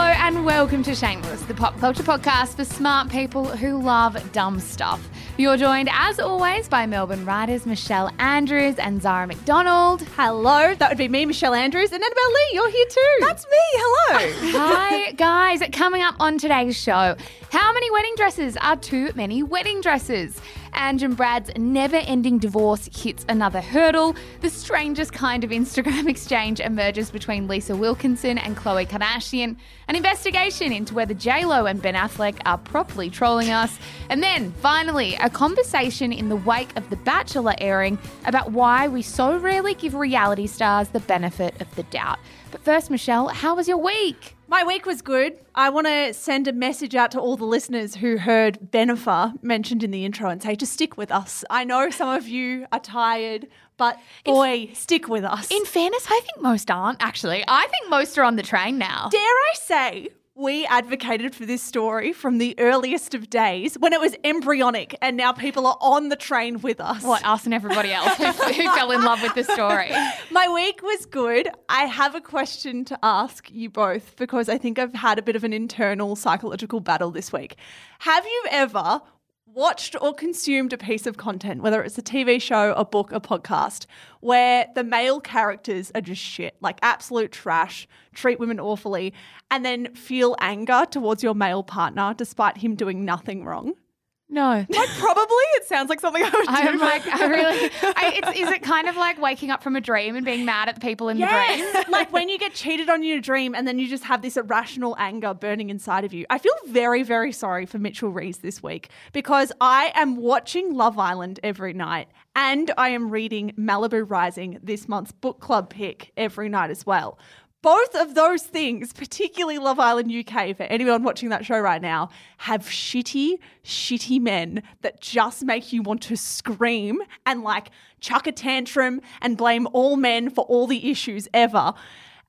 Hello and welcome to Shameless, the pop culture podcast for smart people who love dumb stuff. You're joined, as always, by Melbourne writers Michelle Andrews and Zara McDonald. Hello, that would be me, Michelle Andrews, and Annabelle Lee. You're here too. That's me. Hello. Hi, guys. Coming up on today's show, how many wedding dresses are too many wedding dresses? Ange and Brad's never ending divorce hits another hurdle. The strangest kind of Instagram exchange emerges between Lisa Wilkinson and Khloe Kardashian. An investigation into whether JLo and Ben Affleck are properly trolling us. And then, finally, a conversation in the wake of The Bachelor airing about why we so rarely give reality stars the benefit of the doubt. But first, Michelle, how was your week? My week was good. I want to send a message out to all the listeners who heard Bennifer mentioned in the intro and say to stick with us. I know some of you are tired, but boy, stick with us. In fairness, I think most aren't actually. I think most are on the train now. Dare I say, we advocated for this story from the earliest of days when it was embryonic, and now people are on the train with us. What, us and everybody else who, who fell in love with the story? My week was good. I have a question to ask you both because I think I've had a bit of an internal psychological battle this week. Have you ever watched or consumed a piece of content, whether it's a TV show, a book, a podcast, where the male characters are just shit, like absolute trash, treat women awfully, and then feel anger towards your male partner despite him doing nothing wrong? No. Like probably it sounds like something I would do. I'm like, I really. I, it's, is it kind of like waking up from a dream and being mad at the people in the dream? Like when you get cheated on in a dream and then you just have this irrational anger burning inside of you. I feel very, very sorry for Mitchell Reese this week because I am watching Love Island every night and I am reading Malibu Rising, this month's book club pick, every night as well. Both of those things, particularly Love Island UK, for anyone watching that show right now, have shitty, shitty men that just make you want to scream and like chuck a tantrum and blame all men for all the issues ever.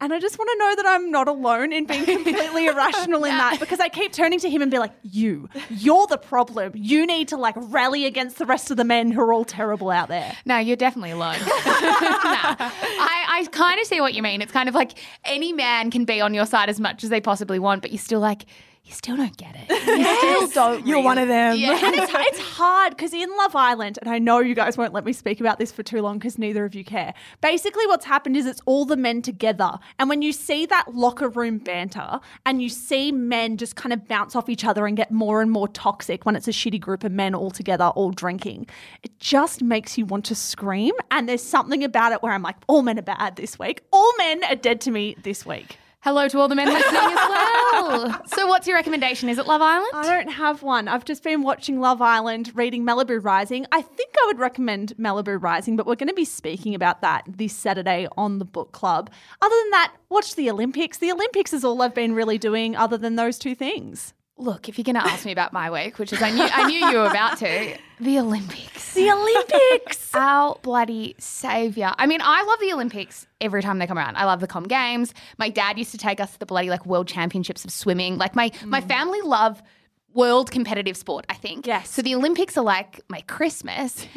And I just want to know that I'm not alone in being completely irrational in that because I keep turning to him and be like, You, you're the problem. You need to like rally against the rest of the men who are all terrible out there. No, you're definitely alone. I, I kind of see what you mean. It's kind of like any man can be on your side as much as they possibly want, but you're still like, you still don't get it. You still don't. You're one of them. Yeah. And it's, it's hard because in Love Island, and I know you guys won't let me speak about this for too long because neither of you care. Basically, what's happened is it's all the men together. And when you see that locker room banter and you see men just kind of bounce off each other and get more and more toxic when it's a shitty group of men all together, all drinking, it just makes you want to scream. And there's something about it where I'm like, all men are bad this week. All men are dead to me this week. Hello to all the men listening as well. So, what's your recommendation? Is it Love Island? I don't have one. I've just been watching Love Island, reading Malibu Rising. I think I would recommend Malibu Rising, but we're going to be speaking about that this Saturday on the book club. Other than that, watch the Olympics. The Olympics is all I've been really doing other than those two things. Look, if you're going to ask me about my week, which is I knew I knew you were about to, the Olympics. The Olympics. Our bloody savior. I mean, I love the Olympics every time they come around. I love the Com Games. My dad used to take us to the bloody like World Championships of swimming. Like my my mm. family love world competitive sport. I think. Yes. So the Olympics are like my Christmas.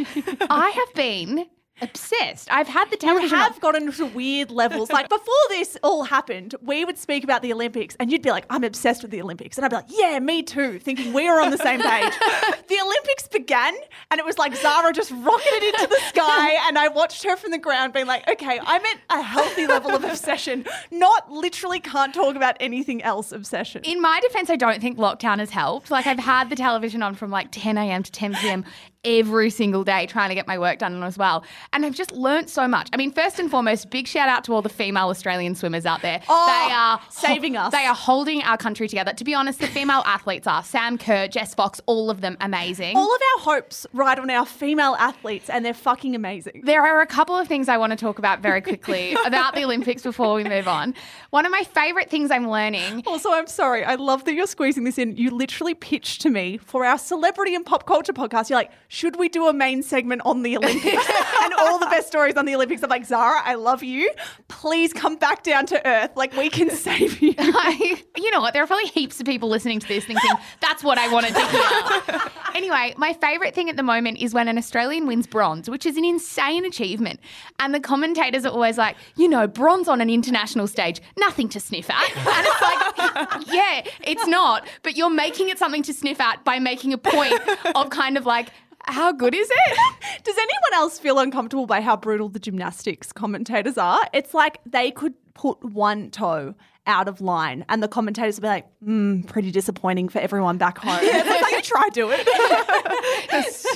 I have been Obsessed. I've had the You television. have gotten to weird levels. Like before this all happened, we would speak about the Olympics and you'd be like, I'm obsessed with the Olympics. And I'd be like, yeah, me too, thinking we were on the same page. the Olympics began and it was like Zara just rocketed into the sky and I watched her from the ground being like, okay, I'm at a healthy level of obsession, not literally can't talk about anything else obsession. In my defense, I don't think lockdown has helped. Like I've had the television on from like 10 a.m. to 10 p.m. every single day trying to get my work done as well. And I've just learnt so much. I mean, first and foremost, big shout out to all the female Australian swimmers out there. Oh, they are saving us. They are holding our country together. To be honest, the female athletes are Sam Kerr, Jess Fox, all of them amazing. all of our hopes ride on our female athletes and they're fucking amazing. There are a couple of things I want to talk about very quickly about the Olympics before we move on. One of my favorite things I'm learning Also, I'm sorry. I love that you're squeezing this in. You literally pitched to me for our celebrity and pop culture podcast. You're like, should we do a main segment on the Olympics and all the best stories on the Olympics? I'm like, Zara, I love you. Please come back down to earth. Like, we can save you. I, you know what? There are probably heaps of people listening to this thinking that's what I wanted to hear. anyway, my favourite thing at the moment is when an Australian wins bronze, which is an insane achievement. And the commentators are always like, you know, bronze on an international stage, nothing to sniff at. And it's like, yeah, it's not. But you're making it something to sniff at by making a point of kind of like, how good is it? Does anyone else feel uncomfortable by how brutal the gymnastics commentators are? It's like they could put one toe out of line and the commentators would be like, mm, pretty disappointing for everyone back home. Yeah, it's like, try do it.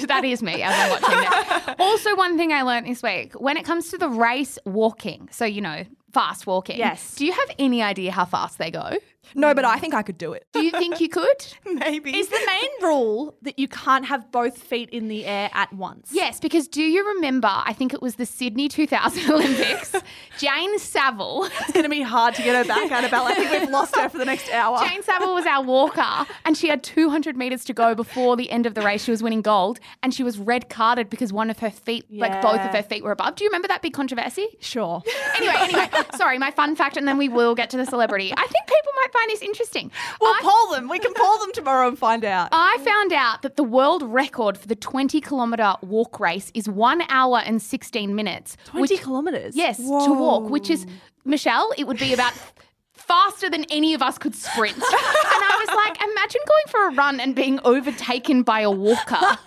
That is me as I'm watching that. Also, one thing I learned this week when it comes to the race walking, so you know, fast walking. Yes. Do you have any idea how fast they go? No, but I think I could do it. Do you think you could? Maybe. Is the main rule that you can't have both feet in the air at once? Yes, because do you remember? I think it was the Sydney 2000 Olympics. Jane Saville. It's going to be hard to get her back, Annabelle. I think we've lost her for the next hour. Jane Saville was our walker, and she had 200 metres to go before the end of the race. She was winning gold, and she was red carded because one of her feet, like both of her feet, were above. Do you remember that big controversy? Sure. Anyway, anyway, sorry, my fun fact, and then we will get to the celebrity. I think people might find this interesting. We'll I, poll them. We can poll them tomorrow and find out. I found out that the world record for the 20 kilometre walk race is one hour and 16 minutes. 20 which- kilometres? Yes, to walk, which is, Michelle, it would be about faster than any of us could sprint. and I was like, imagine going for a run and being overtaken by a walker.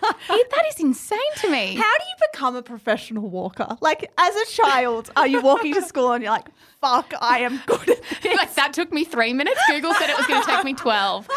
That is insane to me. How do you become a professional walker? Like, as a child, are you walking to school and you're like, fuck, I am good at this? like that took me three minutes. Google said it was going to take me 12.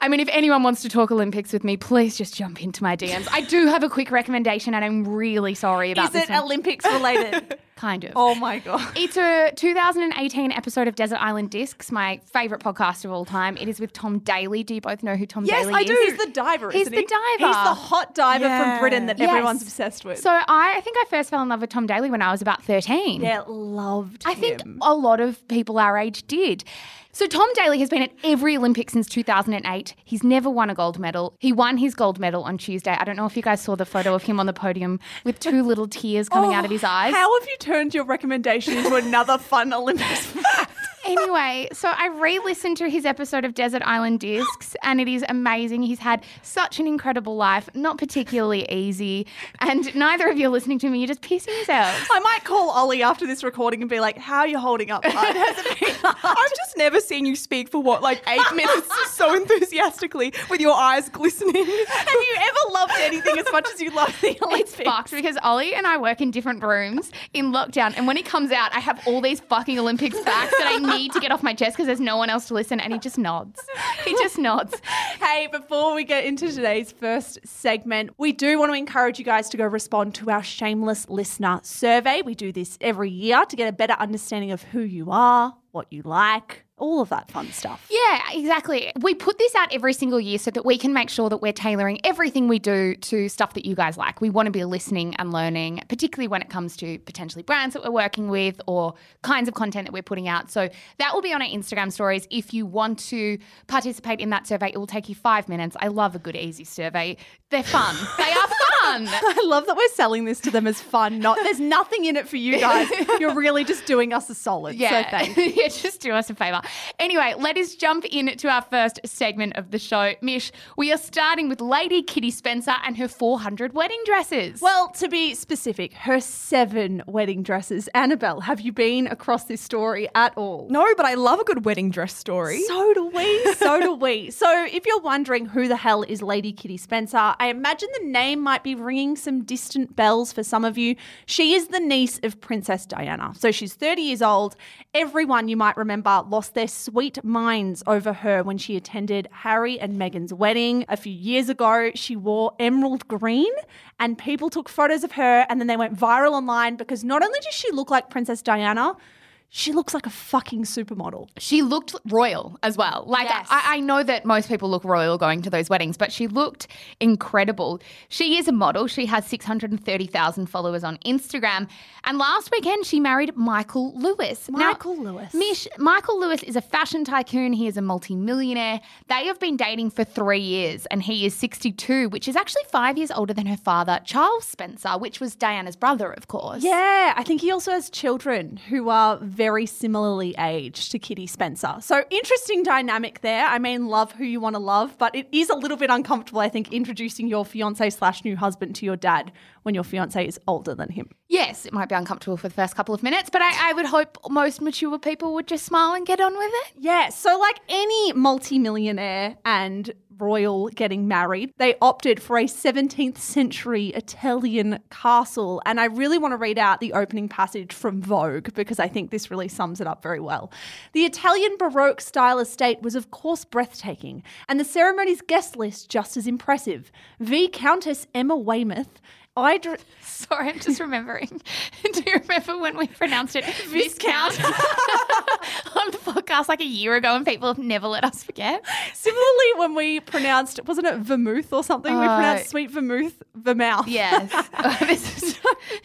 I mean, if anyone wants to talk Olympics with me, please just jump into my DMs. I do have a quick recommendation, and I'm really sorry about Is this it one. Olympics related? Kind of. oh my God. It's a 2018 episode of Desert Island Discs, my favourite podcast of all time. It is with Tom Daley. Do you both know who Tom Yes, Daley I is? Yes, I do. He's the diver, He's isn't the he? diver. He's the hot diver Yeah. from Britain that Yes. everyone's obsessed with. So I, I think I first fell in love with Tom Daley when I was about 13. yeah, loved him. I think a lot of people our age did. So Tom Daley has been at every Olympics since 2008. He's never won a gold medal. He won his gold medal on Tuesday. I don't know if you guys saw the photo of him on the podium with two little tears coming out of oh, his eyes. Oh, How have you turned your recommendation into another fun Olympics? Anyway, so I re-listened to his episode of Desert Island Discs, and it is amazing. He's had such an incredible life, not particularly easy, and neither of you are listening to me. You're just pissing yourselves. I might call Ollie after this recording and be like, how are you holding up, bud? Has it been hard? I've just never seen you speak for what, like eight minutes so enthusiastically with your eyes glistening. Have you ever loved anything as much as you love the Olympics? It's fucked because Ollie and I work in different rooms in lockdown, and when he comes out, I have all these fucking Olympics facts that I need to get off my chest because there's no one else to listen, and he just nods. He just nods. Hey, before we get into today's first segment, we do want to encourage you guys to go respond to our shameless listener survey. We do this every year to get a better understanding of who you are, what you like, all of that fun stuff. Yeah, exactly. We put this out every single year so that we can make sure that we're tailoring everything we do to stuff that you guys like. We want to be listening and learning, particularly when it comes to potentially brands that we're working with or kinds of content that we're putting out. So that will be on our Instagram stories. If you want to participate in that survey, it will take you five minutes. I love a good, easy survey. They're fun. they are fun. I love that we're selling this to them as fun. Not there's nothing in it for you guys. You're really just doing us a solid. Yeah. So yeah, just do us a favor. Anyway, let us jump in to our first segment of the show. Mish, we are starting with Lady Kitty Spencer and her 400 wedding dresses. Well, to be specific, her seven wedding dresses. Annabelle, have you been across this story at all? No, but I love a good wedding dress story. So do we. So do we. So, if you're wondering who the hell is Lady Kitty Spencer, I imagine the name might be ringing some distant bells for some of you. She is the niece of Princess Diana. So, she's 30 years old. Everyone you might remember lost their sweet minds over her when she attended Harry and Meghan's wedding a few years ago. She wore emerald green, and people took photos of her, and then they went viral online because not only does she look like Princess Diana, she looks like a fucking supermodel. She looked royal as well. Like, Yes. I, I know that most people look royal going to those weddings, but she looked incredible. She is a model. She has 630,000 followers on Instagram. And last weekend, she married Michael Lewis. Now, Michael Lewis. Mish, Michael Lewis is a fashion tycoon. He is a multimillionaire. They have been dating for three years, and he is 62, which is actually five years older than her father, Charles Spencer, which was Diana's brother, of course. Yeah, I think he also has children who are very similarly aged to Kitty Spencer. So interesting dynamic there. I mean, love who you want to love, but it is a little bit uncomfortable, I think, introducing your fiance slash new husband to your dad when your fiance is older than him. Yes, it might be uncomfortable for the first couple of minutes, but I, I would hope most mature people would just smile and get on with it. Yeah, so like any multimillionaire and royal getting married, they opted for a 17th century Italian castle. And I really want to read out the opening passage from Vogue because I think this really sums it up very well. The Italian Baroque style estate was, of course, breathtaking, and the ceremony's guest list just as impressive. V. Countess Emma Weymouth. I dr- Sorry, I'm just remembering. Do you remember when we pronounced it Viscount podcast like a year ago and people have never let us forget? Similarly, when we pronounced, wasn't it vermouth or something? we Uh, pronounced sweet vermouth, vermouth. Yes. is,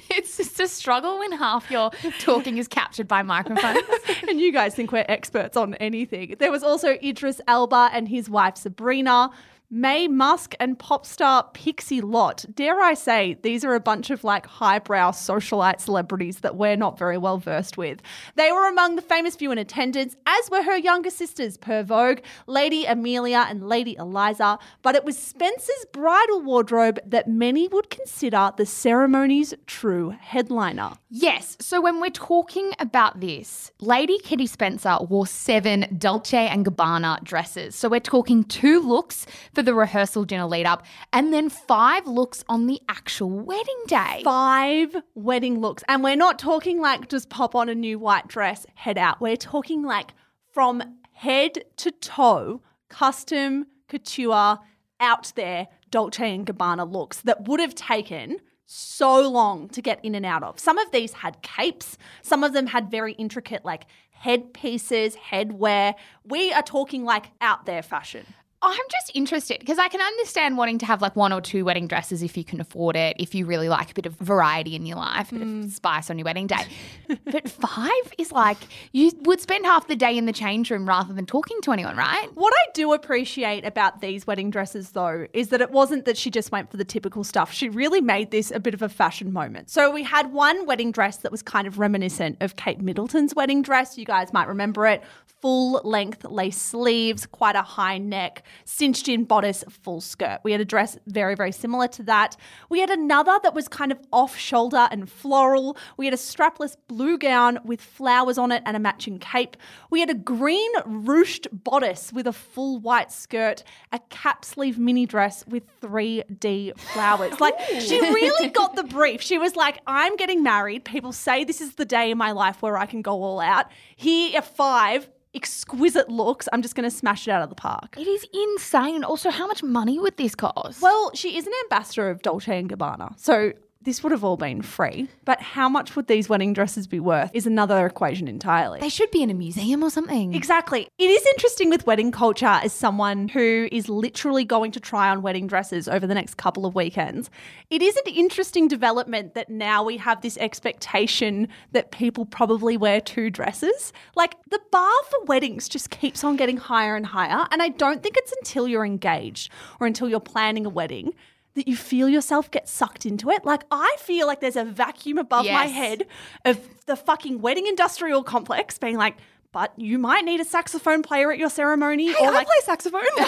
it's just a struggle when half your talking is captured by microphones. and you guys think we're experts on anything. There was also Idris Elba and his wife Sabrina. Maye Musk and pop star Pixie Lott. Dare I say, these are a bunch of like highbrow socialite celebrities that we're not very well versed with. They were among the famous few in attendance, as were her younger sisters, per Vogue, Lady Amelia and Lady Eliza. But it was Spencer's bridal wardrobe that many would consider the ceremony's true headliner. Yes. So when we're talking about this, Lady Kitty Spencer wore seven Dolce and Gabbana dresses. So we're talking two looks for the rehearsal dinner lead up and then five looks on the actual wedding day. five wedding looks. And we're not talking like just pop on a new white dress, head out. We're talking like from head to toe, custom, couture, out there, Dolce and Gabbana looks that would have taken so long to get in and out of. Some of these had capes, some of them had very intricate like headpieces, headwear. We are talking like out there fashion. I'm just interested because I can understand wanting to have like one or two wedding dresses if you can afford it, if you really like a bit of variety in your life, a bit of mm. spice on your wedding day. but five is like you would spend half the day in the change room rather than talking to anyone, right? What I do appreciate about these wedding dresses, though, is that it wasn't that she just went for the typical stuff. She really made this a bit of a fashion moment. So we had one wedding dress that was kind of reminiscent of Kate Middleton's wedding dress. You guys might remember it. Full length lace sleeves, quite a high neck, cinched in bodice, full skirt. We had a dress very, very similar to that. We had another that was kind of off shoulder and floral. We had a strapless blue gown with flowers on it and a matching cape. We had a green ruched bodice with a full white skirt, a cap sleeve mini dress with 3D flowers. Like, she really got the brief. She was like, I'm getting married. People say this is the day in my life where I can go all out. Here are five exquisite looks. I'm just going to smash it out of the park. It is insane. Also, how much money would this cost? Well, she is an ambassador of Dolce and Gabbana. So this would have all been free. But how much would these wedding dresses be worth is another equation entirely. they should be in a museum or something. Exactly. It is interesting with wedding culture as someone who is literally going to try on wedding dresses over the next couple of weekends. It is an interesting development that now we have this expectation that people probably wear two dresses. Like the bar for weddings just keeps on getting higher and higher. And I don't think it's until you're engaged or until you're planning a wedding that you feel yourself get sucked into it. Like I feel like there's a vacuum above my head of the fucking wedding industrial complex being like, but you might need a saxophone player at your ceremony Hey, or I like play saxophone. do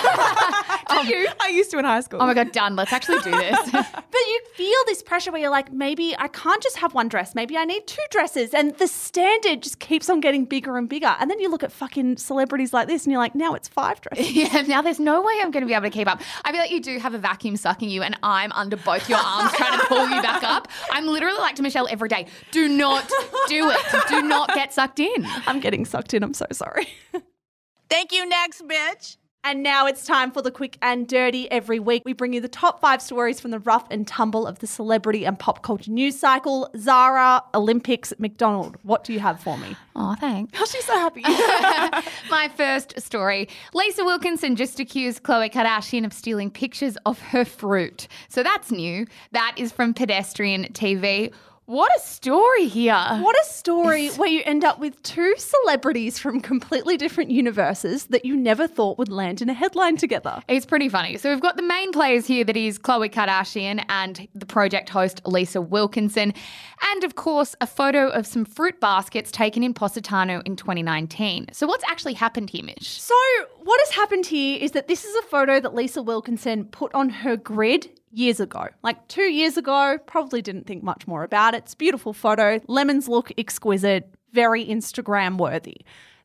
um, you? I used to in high school. Oh my god, done. Let's actually do this. But you feel this pressure where you're like, maybe I can't just have one dress. Maybe I need two dresses. And the standard just keeps on getting bigger and bigger. And then you look at fucking celebrities like this and you're like, now it's five dresses. yeah, now there's no way I'm going to be able to keep up. I feel like you do have a vacuum sucking you, and I'm under both your arms trying to pull you back up. I'm literally like to Michelle every day do not do it. Do not get sucked in. I'm getting sucked in. I'm so sorry. Thank you, next bitch. And now it's time for the quick and dirty. Every week, we bring you the top five stories from the rough and tumble of the celebrity and pop culture news cycle. Zara, Olympics, McDonald. What do you have for me? Oh, thanks. Oh, she's so happy. My first story Lisa Wilkinson just accused Khloe Kardashian of stealing pictures of her fruit. So that's new. That is from Pedestrian TV. What a story here. What a story where you end up with two celebrities from completely different universes that you never thought would land in a headline together. It's pretty funny. So we've got the main players here that is Khloe Kardashian and the project host Lisa Wilkinson. And of course, a photo of some fruit baskets taken in Positano in 2019. So what's actually happened here, Mish? So, what has happened here is that this is a photo that Lisa Wilkinson put on her grid years ago. Like two years ago, probably didn't think much more about it. It's a beautiful photo. Lemons look exquisite, very Instagram worthy.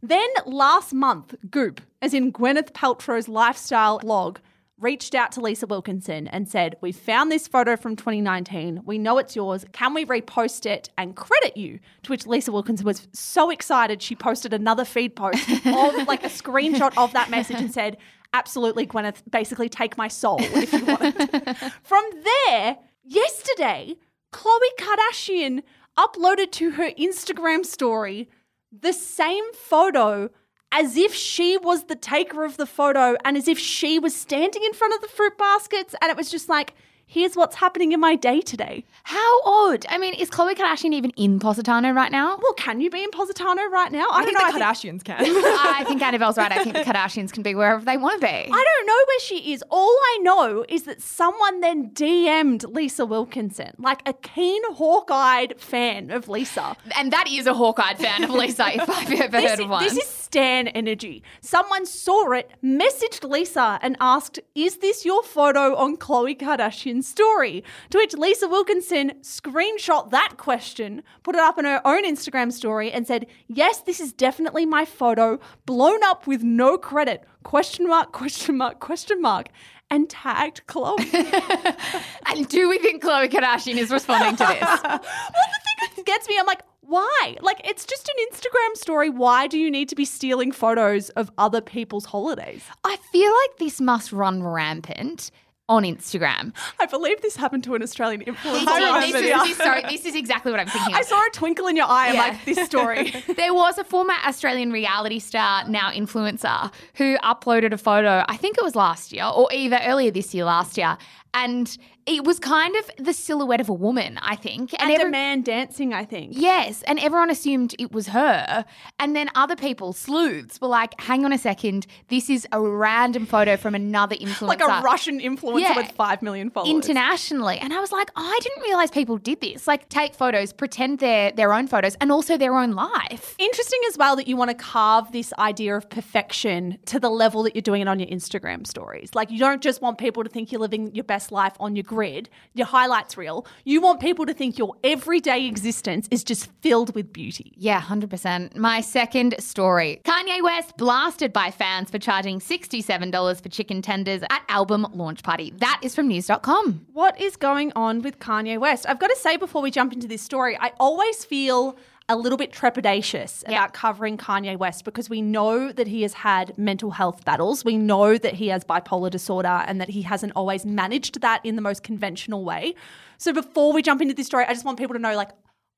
Then last month, Goop, as in Gwyneth Paltrow's lifestyle blog, reached out to Lisa Wilkinson and said, We found this photo from 2019. We know it's yours. Can we repost it and credit you? To which Lisa Wilkinson was so excited, she posted another feed post of like a screenshot of that message and said, Absolutely, Gwyneth, basically take my soul if you want it. From there, yesterday, Khloe Kardashian uploaded to her Instagram story the same photo as if she was the taker of the photo and as if she was standing in front of the fruit baskets. And it was just like, here's what's happening in my day today. How odd. I mean, is Khloe Kardashian even in Positano right now? Well, can you be in Positano right now? I, don't think know. the I think- Kardashians can. I think Annabelle's right. I think the Kardashians can be wherever they want to be. I don't know where she is. All I know is that someone then DM'd Lisa Wilkinson, like a keen hawk-eyed fan of Lisa. And that is a hawk-eyed fan of Lisa, if I've ever This, heard of one. this is Stan energy. Someone saw it, messaged Lisa, and asked, Is this your photo on Khloe Kardashian's story? To which Lisa Wilkinson screenshot that question, put it up on her own Instagram story, and said, Yes, this is definitely my photo, blown up with no credit. Question mark, question mark, question mark. And tagged Khloe. and do we think Khloe Kardashian is responding to this? well, the thing that gets me, I'm like, why? Like, it's just an Instagram story. Why do you need to be stealing photos of other people's holidays? I feel like this must run rampant on Instagram. I believe this happened to an Australian influencer. This, is, this, year. is, this, sorry, this is exactly what I'm thinking of. I saw a twinkle in your eye. I'm Yeah. like, this story. There was a former Australian reality star, now influencer, who uploaded a photo, I think it was last year or either earlier this year, last year. And it was kind of the silhouette of a woman, I think. and every- a man dancing, I think. Yes, and everyone assumed it was her. And then other people, sleuths, were like, hang on a second, this is a random photo from another influencer. Like a Russian influencer Yeah. with 5 million followers. internationally. And I was like, I didn't realize people did this. Like take photos, pretend they're their own photos and also their own life. Interesting as well that you want to carve this idea of perfection to the level that you're doing it on your Instagram stories. Like, you don't just want people to think you're living your best life on your grid, your highlights reel. You want people to think your everyday existence is just filled with beauty. Yeah, 100%. My second story. Kanye West blasted by fans for charging $67 for chicken tenders at album launch party. That is from news.com. What is going on with Kanye West? I've got to say before we jump into this story, I always feel a little bit trepidatious Yeah. about covering Kanye West because we know that he has had mental health battles. We know that he has bipolar disorder and that he hasn't always managed that in the most conventional way. So before we jump into this story, I just want people to know like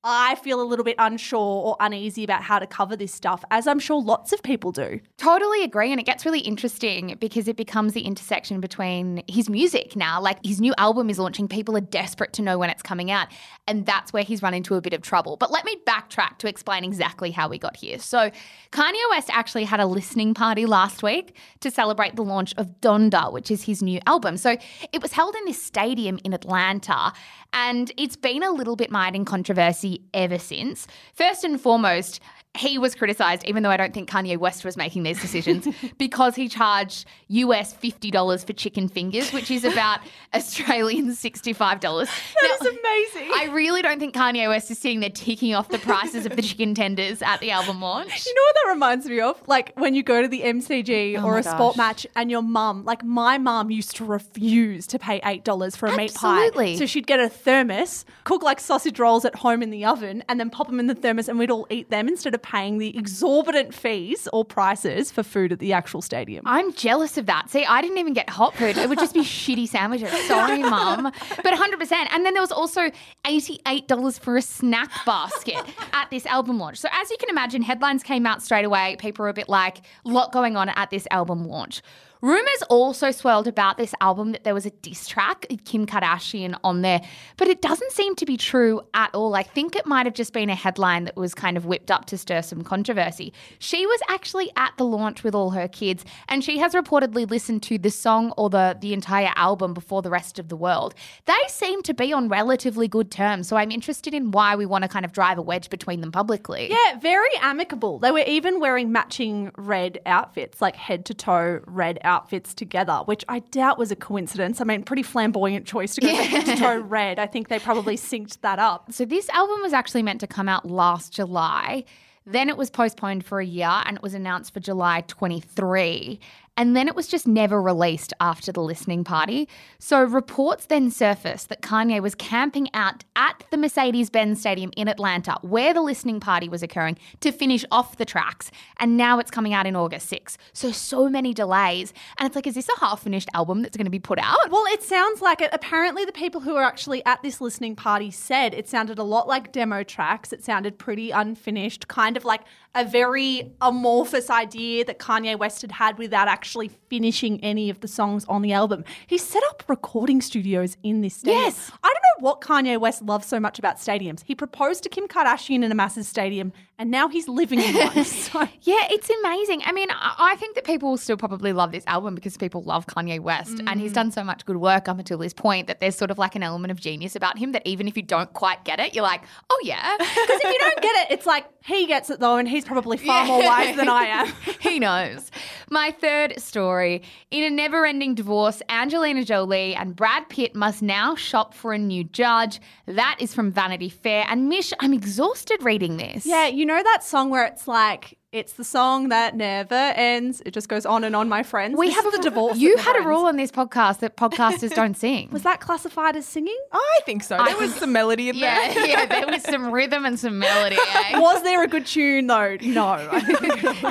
I feel a little bit unsure or uneasy about how to cover this stuff, as I'm sure lots of people do. Totally agree. And it gets really interesting because it becomes the intersection between his music now. Like his new album is launching. People are desperate to know when it's coming out. And that's where he's run into a bit of trouble. But let me backtrack to explain exactly how we got here. So Kanye West actually had a listening party last week to celebrate the launch of Donda, which is his new album. So it was held in this stadium in Atlanta. And it's been a little bit mired in controversy ever since. First and foremost, he was criticized, even though I don't think Kanye West was making these decisions, because he charged US $50 for chicken fingers, which is about Australian $65. That is amazing. I really don't think Kanye West is sitting there ticking off the prices of the chicken tenders at the album launch. You know what that reminds me of? Like when you go to the MCG oh or Oh my a sport match and your mum, like my mum used to refuse to pay $8 for a meat pie. Absolutely. So she'd get a thermos, cook like sausage rolls at home in the oven, and then pop them in the thermos and we'd all eat them instead of paying the exorbitant fees or prices for food at the actual stadium. I'm jealous of that. See, I didn't even get hot food. It would just be shitty sandwiches. Sorry, mum. But 100%. And then there was also $88 for a snack basket at this album launch. So, as you can imagine, headlines came out straight away. People were a bit like, lot going on at this album launch. Rumors also swirled about this album that there was a diss track, Kim Kardashian, on there, but it doesn't seem to be true at all. I think it might have just been a headline that was kind of whipped up to stir some controversy. She was actually at the launch with all her kids, and she has reportedly listened to the song or the, the entire album before the rest of the world. They seem to be on relatively good terms, so I'm interested in why we want to kind of drive a wedge between them publicly. Yeah, very amicable. They were even wearing matching red outfits, like head to toe red outfits together, which I doubt was a coincidence. I mean, pretty flamboyant choice to go head to red. I think they probably synced that up. So this album was actually meant to come out last July. Then it was postponed for a year and it was announced for July 23. And then it was just never released after the listening party. So reports then surfaced that Kanye was camping out at the Mercedes Benz Stadium in Atlanta, where the listening party was occurring, to finish off the tracks. And now it's coming out in August 6. So, so many delays. And it's like, is this a half finished album that's going to be put out? Well, it sounds like it. Apparently, the people who were actually at this listening party said it sounded a lot like demo tracks. It sounded pretty unfinished, kind of like a very amorphous idea that Kanye West had had without actually finishing any of the songs on the album. He set up recording studios in this stadium. Yes. I don't know what Kanye West loves so much about stadiums. He proposed to Kim Kardashian in a massive stadium, and now he's living in one. So. Yeah, it's amazing. I mean, I think that people will still probably love this album because people love Kanye West and he's mm. done so much good work up until this point that there's sort of like an element of genius about him that even if you don't quite get it, you're like, oh yeah. Because if you don't get it, it's like he gets it though, and he's probably far more wise than I am. he knows. My third story in a never ending divorce, Angelina Jolie and Brad Pitt must now shop for a new judge. That is from Vanity Fair. And Mish, I'm exhausted reading this. Yeah, you know that song where it's like it's the song that never ends. It just goes on and on, my friends. We This have a the divorce. You that had a rule ends. on this podcast that podcasters don't sing. Was that classified as singing? I think so. There was some melody in there. Yeah, yeah, there was some rhythm and some melody. Eh? Was there a good tune though? No.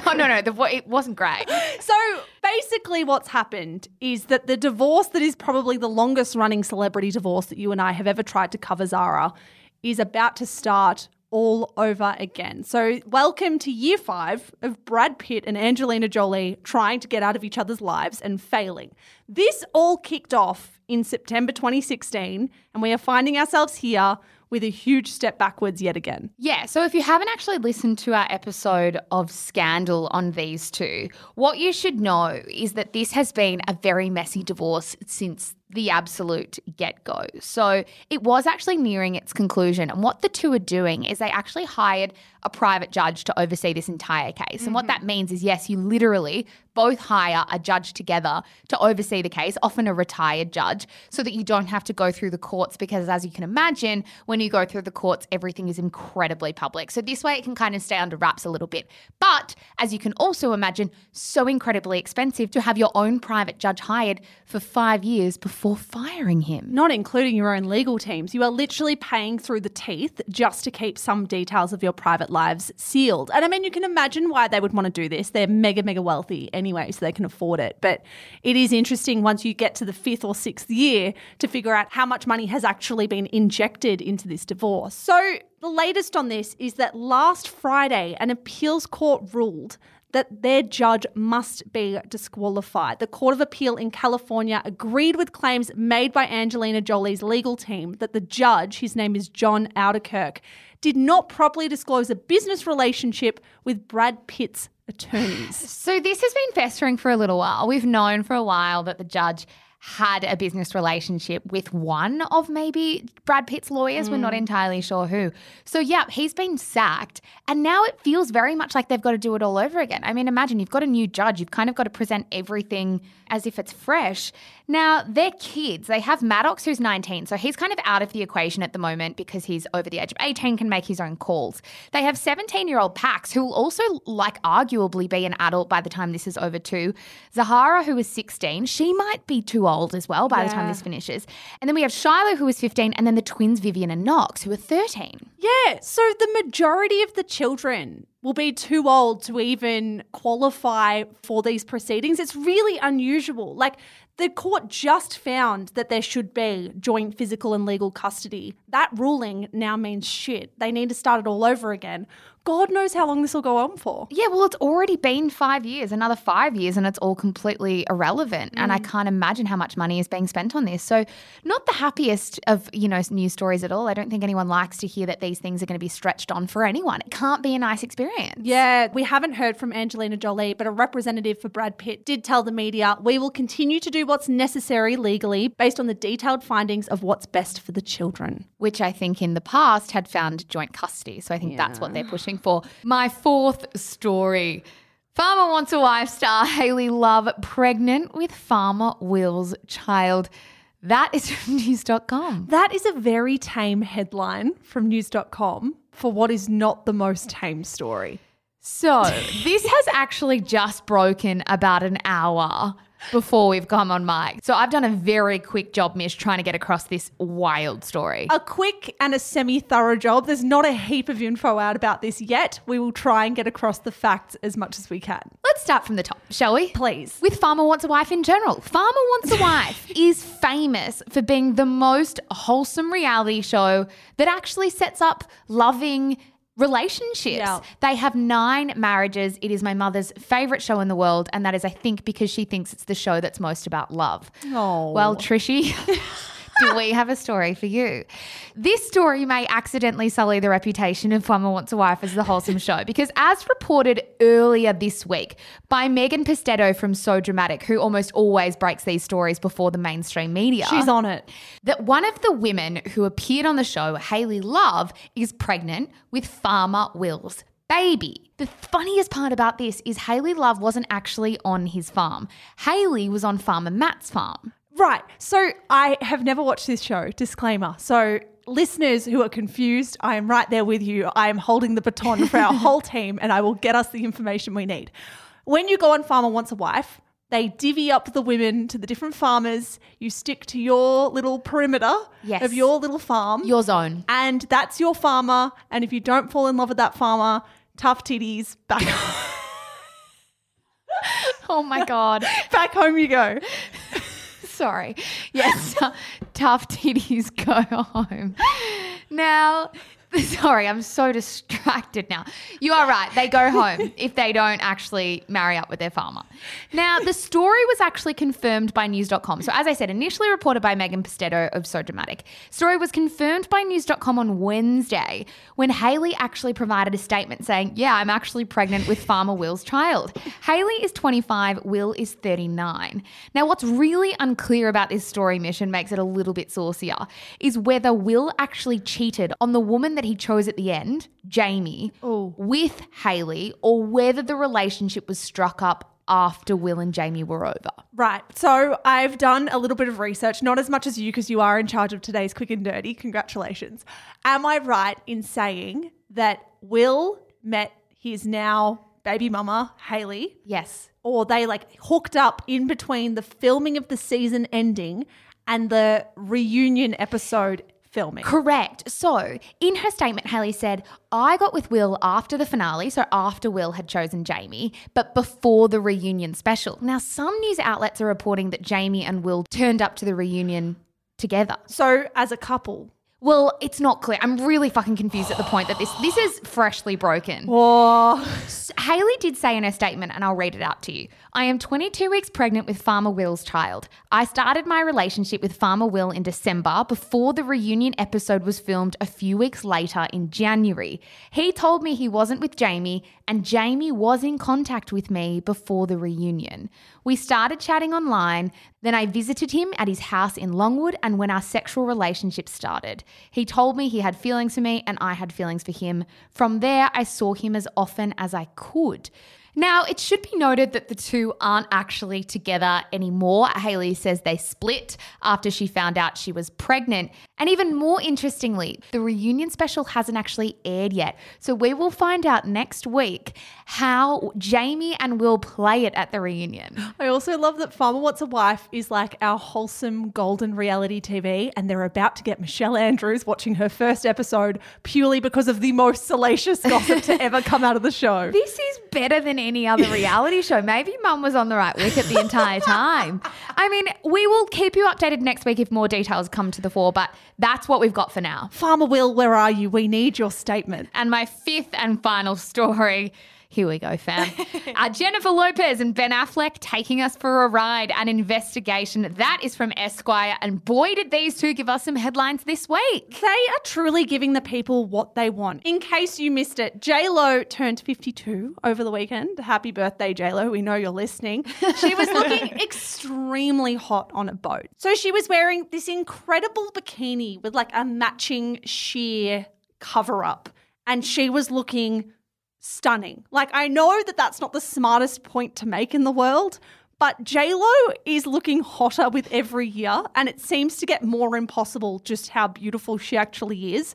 Oh no, no, the vo- it wasn't great. so basically, what's happened is that the divorce that is probably the longest running celebrity divorce that you and I have ever tried to cover, Zara, is about to start all over again. So, welcome to year five of Brad Pitt and Angelina Jolie trying to get out of each other's lives and failing. This all kicked off in September 2016, and we are finding ourselves here with a huge step backwards yet again. Yeah, so if you haven't actually listened to our episode of Scandal on these two, what you should know is that this has been a very messy divorce since the absolute get go. So it was actually nearing its conclusion. And what the two are doing is they actually hired a private judge to oversee this entire case. And what that mm-hmm. means is, yes, you literally both hire a judge together to oversee the case, often a retired judge, so that you don't have to go through the courts because, as you can imagine, when you go through the courts, everything is incredibly public. So this way it can kind of stay under wraps a little bit. But as you can also imagine, so incredibly expensive to have your own private judge hired for five years before firing him. not including your own legal teams. You are literally paying through the teeth just to keep some details of your private lives sealed. And I mean, you can imagine why they would want to do this. They're mega, mega wealthy anyway, so they can afford it. But it is interesting once you get to the fifth or sixth year to figure out how much money has actually been injected into this divorce. So the latest on this is that last Friday, an appeals court ruled that their judge must be disqualified. The Court of Appeal in California agreed with claims made by Angelina Jolie's legal team that the judge, his name is John Ouderkirk, did not properly disclose a business relationship with Brad Pitt's attorneys. So this has been festering for a little while. We've known for a while that the judge had a business relationship with one of maybe Brad Pitt's lawyers. We're not mm. entirely sure who. So, yeah, he's been sacked. And now it feels very much like they've got to do it all over again. I mean, imagine you've got a new judge, you've kind of got to present everything as if it's fresh. Now, they're kids. They have Maddox, who's 19. So he's kind of out of the equation at the moment because he's over the age of 18, can make his own calls. They have 17 year old Pax, who will also, like, arguably be an adult by the time this is over, too. Zahara, who is 16, she might be too old as well by the time this finishes. And then we have Shiloh, who is 15, and then the twins, Vivian and Knox, who are 13. Yeah, so the majority of the children will be too old to even qualify for these proceedings. It's really unusual. Like, the court just found that there should be joint physical and legal custody. That ruling now means shit. They need to start it all over again. God knows how long this will go on for. Yeah, well, it's already been five years, another five years, and it's all completely irrelevant. And I mm. can't imagine how much money is being spent on this. So, not the happiest of you know news stories at all. I don't think anyone likes to hear that these things are going to be stretched on for anyone. It can't be a nice experience. Yeah, we haven't heard from Angelina Jolie, but a representative for Brad Pitt did tell the media we will continue to do what's necessary legally based on the detailed findings of what's best for the children. which I think in the past had found joint custody. So I think that's what they're pushing for. My fourth story. Farmer wants a wife star Hayley Love pregnant with Farmer Will's child. That is from news.com. That is a very tame headline from news.com for what is not the most tame story. So this has actually just broken about an hour before we've come on mic. So I've done a very quick job, Mish, trying to get across this wild story. A quick and a semi thorough job. There's not a heap of info out about this yet. We will try and get across the facts as much as we can. Let's start from the top, shall we? Please. With Farmer Wants a Wife in general. Farmer Wants a Wife is famous for being the most wholesome reality show that actually sets up loving relationships. Yeah. They have nine marriages. It is my mother's favorite show in the world. And that is, I think, because she thinks it's the show that's most about love. Oh. Well, Trishy. Do we have a story for you? This story may accidentally sully the reputation of Farmer Wants a Wife as the wholesome show because, as reported earlier this week by Megan Pustetto from So Dramatic, who almost always breaks these stories before the mainstream media, She's on it. that one of the women who appeared on the show, Hayley Love, is pregnant with Farmer Will's baby. The funniest part about this is Hayley Love wasn't actually on his farm. Hayley was on Farmer Matt's farm. Right. So I have never watched this show. Disclaimer. So listeners who are confused, I am right there with you. I am holding the baton for our whole team and I will get us the information we need. When you go on Farmer Wants a Wife, they divvy up the women to the different farmers. You stick to your little perimeter Yes. of your little farm. Your zone. and that's your farmer. And if you don't fall in love with that farmer, tough titties, back, home. Oh my God. back home you go. Sorry. Yes, tough titties go home. Now, sorry, I'm so distracted now. You are right. They go home if they don't actually marry up with their farmer. Now, the story was actually confirmed by news.com. So, as I said, initially reported by Megan Pustetto of So Dramatic. Story was confirmed by news.com on Wednesday when Hayley actually provided a statement saying, Yeah, I'm actually pregnant with Farmer Will's child. Hayley is 25, Will is 39. Now, what's really unclear about this story mission makes it a little bit saucier is whether Will actually cheated on the woman that he chose at the end, Jamie, with Hayley, or whether the relationship was struck up after Will and Jamie were over. Right. So I've done a little bit of research, not as much as you because you are in charge of today's quick and dirty. Congratulations. Am I right in saying that Will met his now baby mama, Hayley, Yes. or they like hooked up in between the filming of the season ending and the reunion episode filming? Correct. So, in her statement, Hayley said, I got with Will after the finale, so after Will had chosen Jamie, but before the reunion special. Now, some news outlets are reporting that Jamie and Will turned up to the reunion together. So as a couple, Well, it's not clear. I'm really fucking confused at the point that this this is freshly broken. Oh, Hayley did say in her statement, and I'll read it out to you. I am 22 weeks pregnant with Farmer Will's child. I started my relationship with Farmer Will in December before the reunion episode was filmed a few weeks later in January. He told me he wasn't with Jamie, and Jamie was in contact with me before the reunion. We started chatting online, then I visited him at his house in Longwood, and when our sexual relationship started, he told me he had feelings for me and I had feelings for him. From there, I saw him as often as I could. Now, it should be noted that the two aren't actually together anymore. Hayley says they split after she found out she was pregnant. And even more interestingly, the reunion special hasn't actually aired yet. So we will find out next week how Jamie and Will play it at the reunion. I also love that Farmer Wants a Wife is like our wholesome golden reality TV, and they're about to get Michelle Andrews watching her first episode purely because of the most salacious gossip to ever come out of the show. This is better than any other reality show. Maybe mum was on the right wicket the entire time. I mean, we will keep you updated next week if more details come to the fore, but that's what we've got for now. Farmer Will, where are you? We need your statement. And my fifth and final story. Here we go, fam. uh, Jennifer Lopez and Ben Affleck taking us for a ride. An investigation that is from Esquire, and boy, did these two give us some headlines this week. They are truly giving the people what they want. In case you missed it, J Lo turned 52 over the weekend. Happy birthday, J Lo. We know you're listening. She was looking extremely hot on a boat. So she was wearing this incredible bikini with like a matching sheer cover up, and she was looking stunning. Like I know that that's not the smartest point to make in the world. But JLo is looking hotter with every year, and it seems to get more impossible just how beautiful she actually is.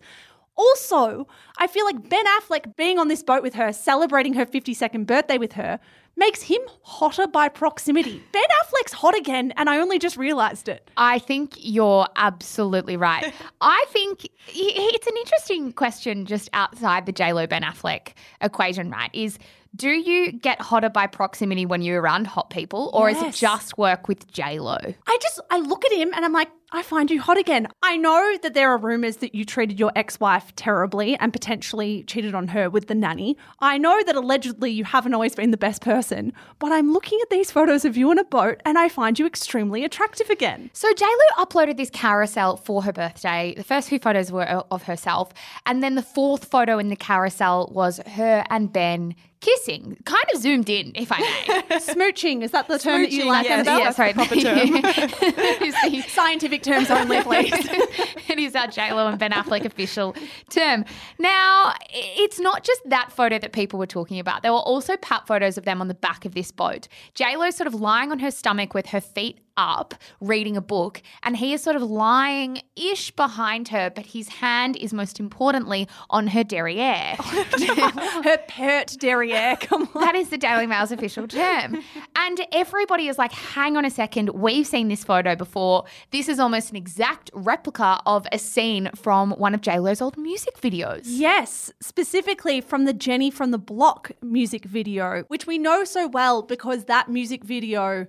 Also, I feel like Ben Affleck being on this boat with her, celebrating her 52nd birthday with her, makes him hotter by proximity. Ben Affleck's hot again, and I only just realized it. I think you're absolutely right. I think it's an interesting question just outside the JLo Ben Affleck equation, right? Is do you get hotter by proximity when you're around hot people, or is it just work with JLo? I just I look at him and I'm like, I find you hot again. I know that there are rumors that you treated your ex-wife terribly and potentially cheated on her with the nanny. I know that allegedly you haven't always been the best person, but I'm looking at these photos of you on a boat and I find you extremely attractive again. So JLo uploaded this carousel for her birthday. The first few photos were uh, of herself, and then the fourth photo in the carousel was her and Ben kissing, kind of zoomed in, if I may. Smooching, is that the term that you like, yes. Annabelle? yeah, sorry, proper term. the- Scientific terms only, please. it is our JLo and Ben Affleck official term. Now, it's not just that photo that people were talking about. There were also pat photos of them on the back of this boat. JLo sort of lying on her stomach with her feet up, reading a book, and he is sort of lying ish behind her, but his hand is most importantly on her derriere. her pert derriere, come on. That is the Daily Mail's official term. And everybody is like, hang on a second, we've seen this photo before. This is almost an exact replica of a scene from one of JLo's old music videos. Yes, specifically from the Jenny from the Block music video, which we know so well because that music video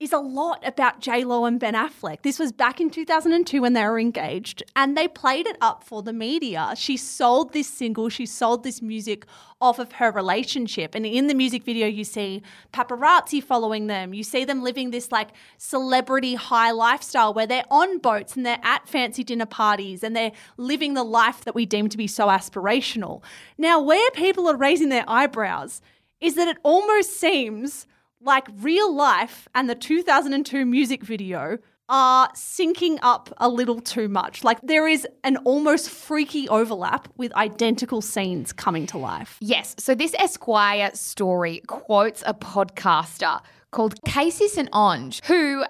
is a lot about J-Lo and Ben Affleck. This was back in 2002 when they were engaged and they played it up for the media. She sold this single, she sold this music off of her relationship. And in the music video, you see paparazzi following them. You see them living this like celebrity high lifestyle where they're on boats and they're at fancy dinner parties and they're living the life that we deem to be so aspirational. Now, where people are raising their eyebrows is that it almost seems like real life and the 2002 music video are syncing up a little too much. Like there is an almost freaky overlap with identical scenes coming to life. Yes, so this Esquire story quotes a podcaster called Casey St. Onge, who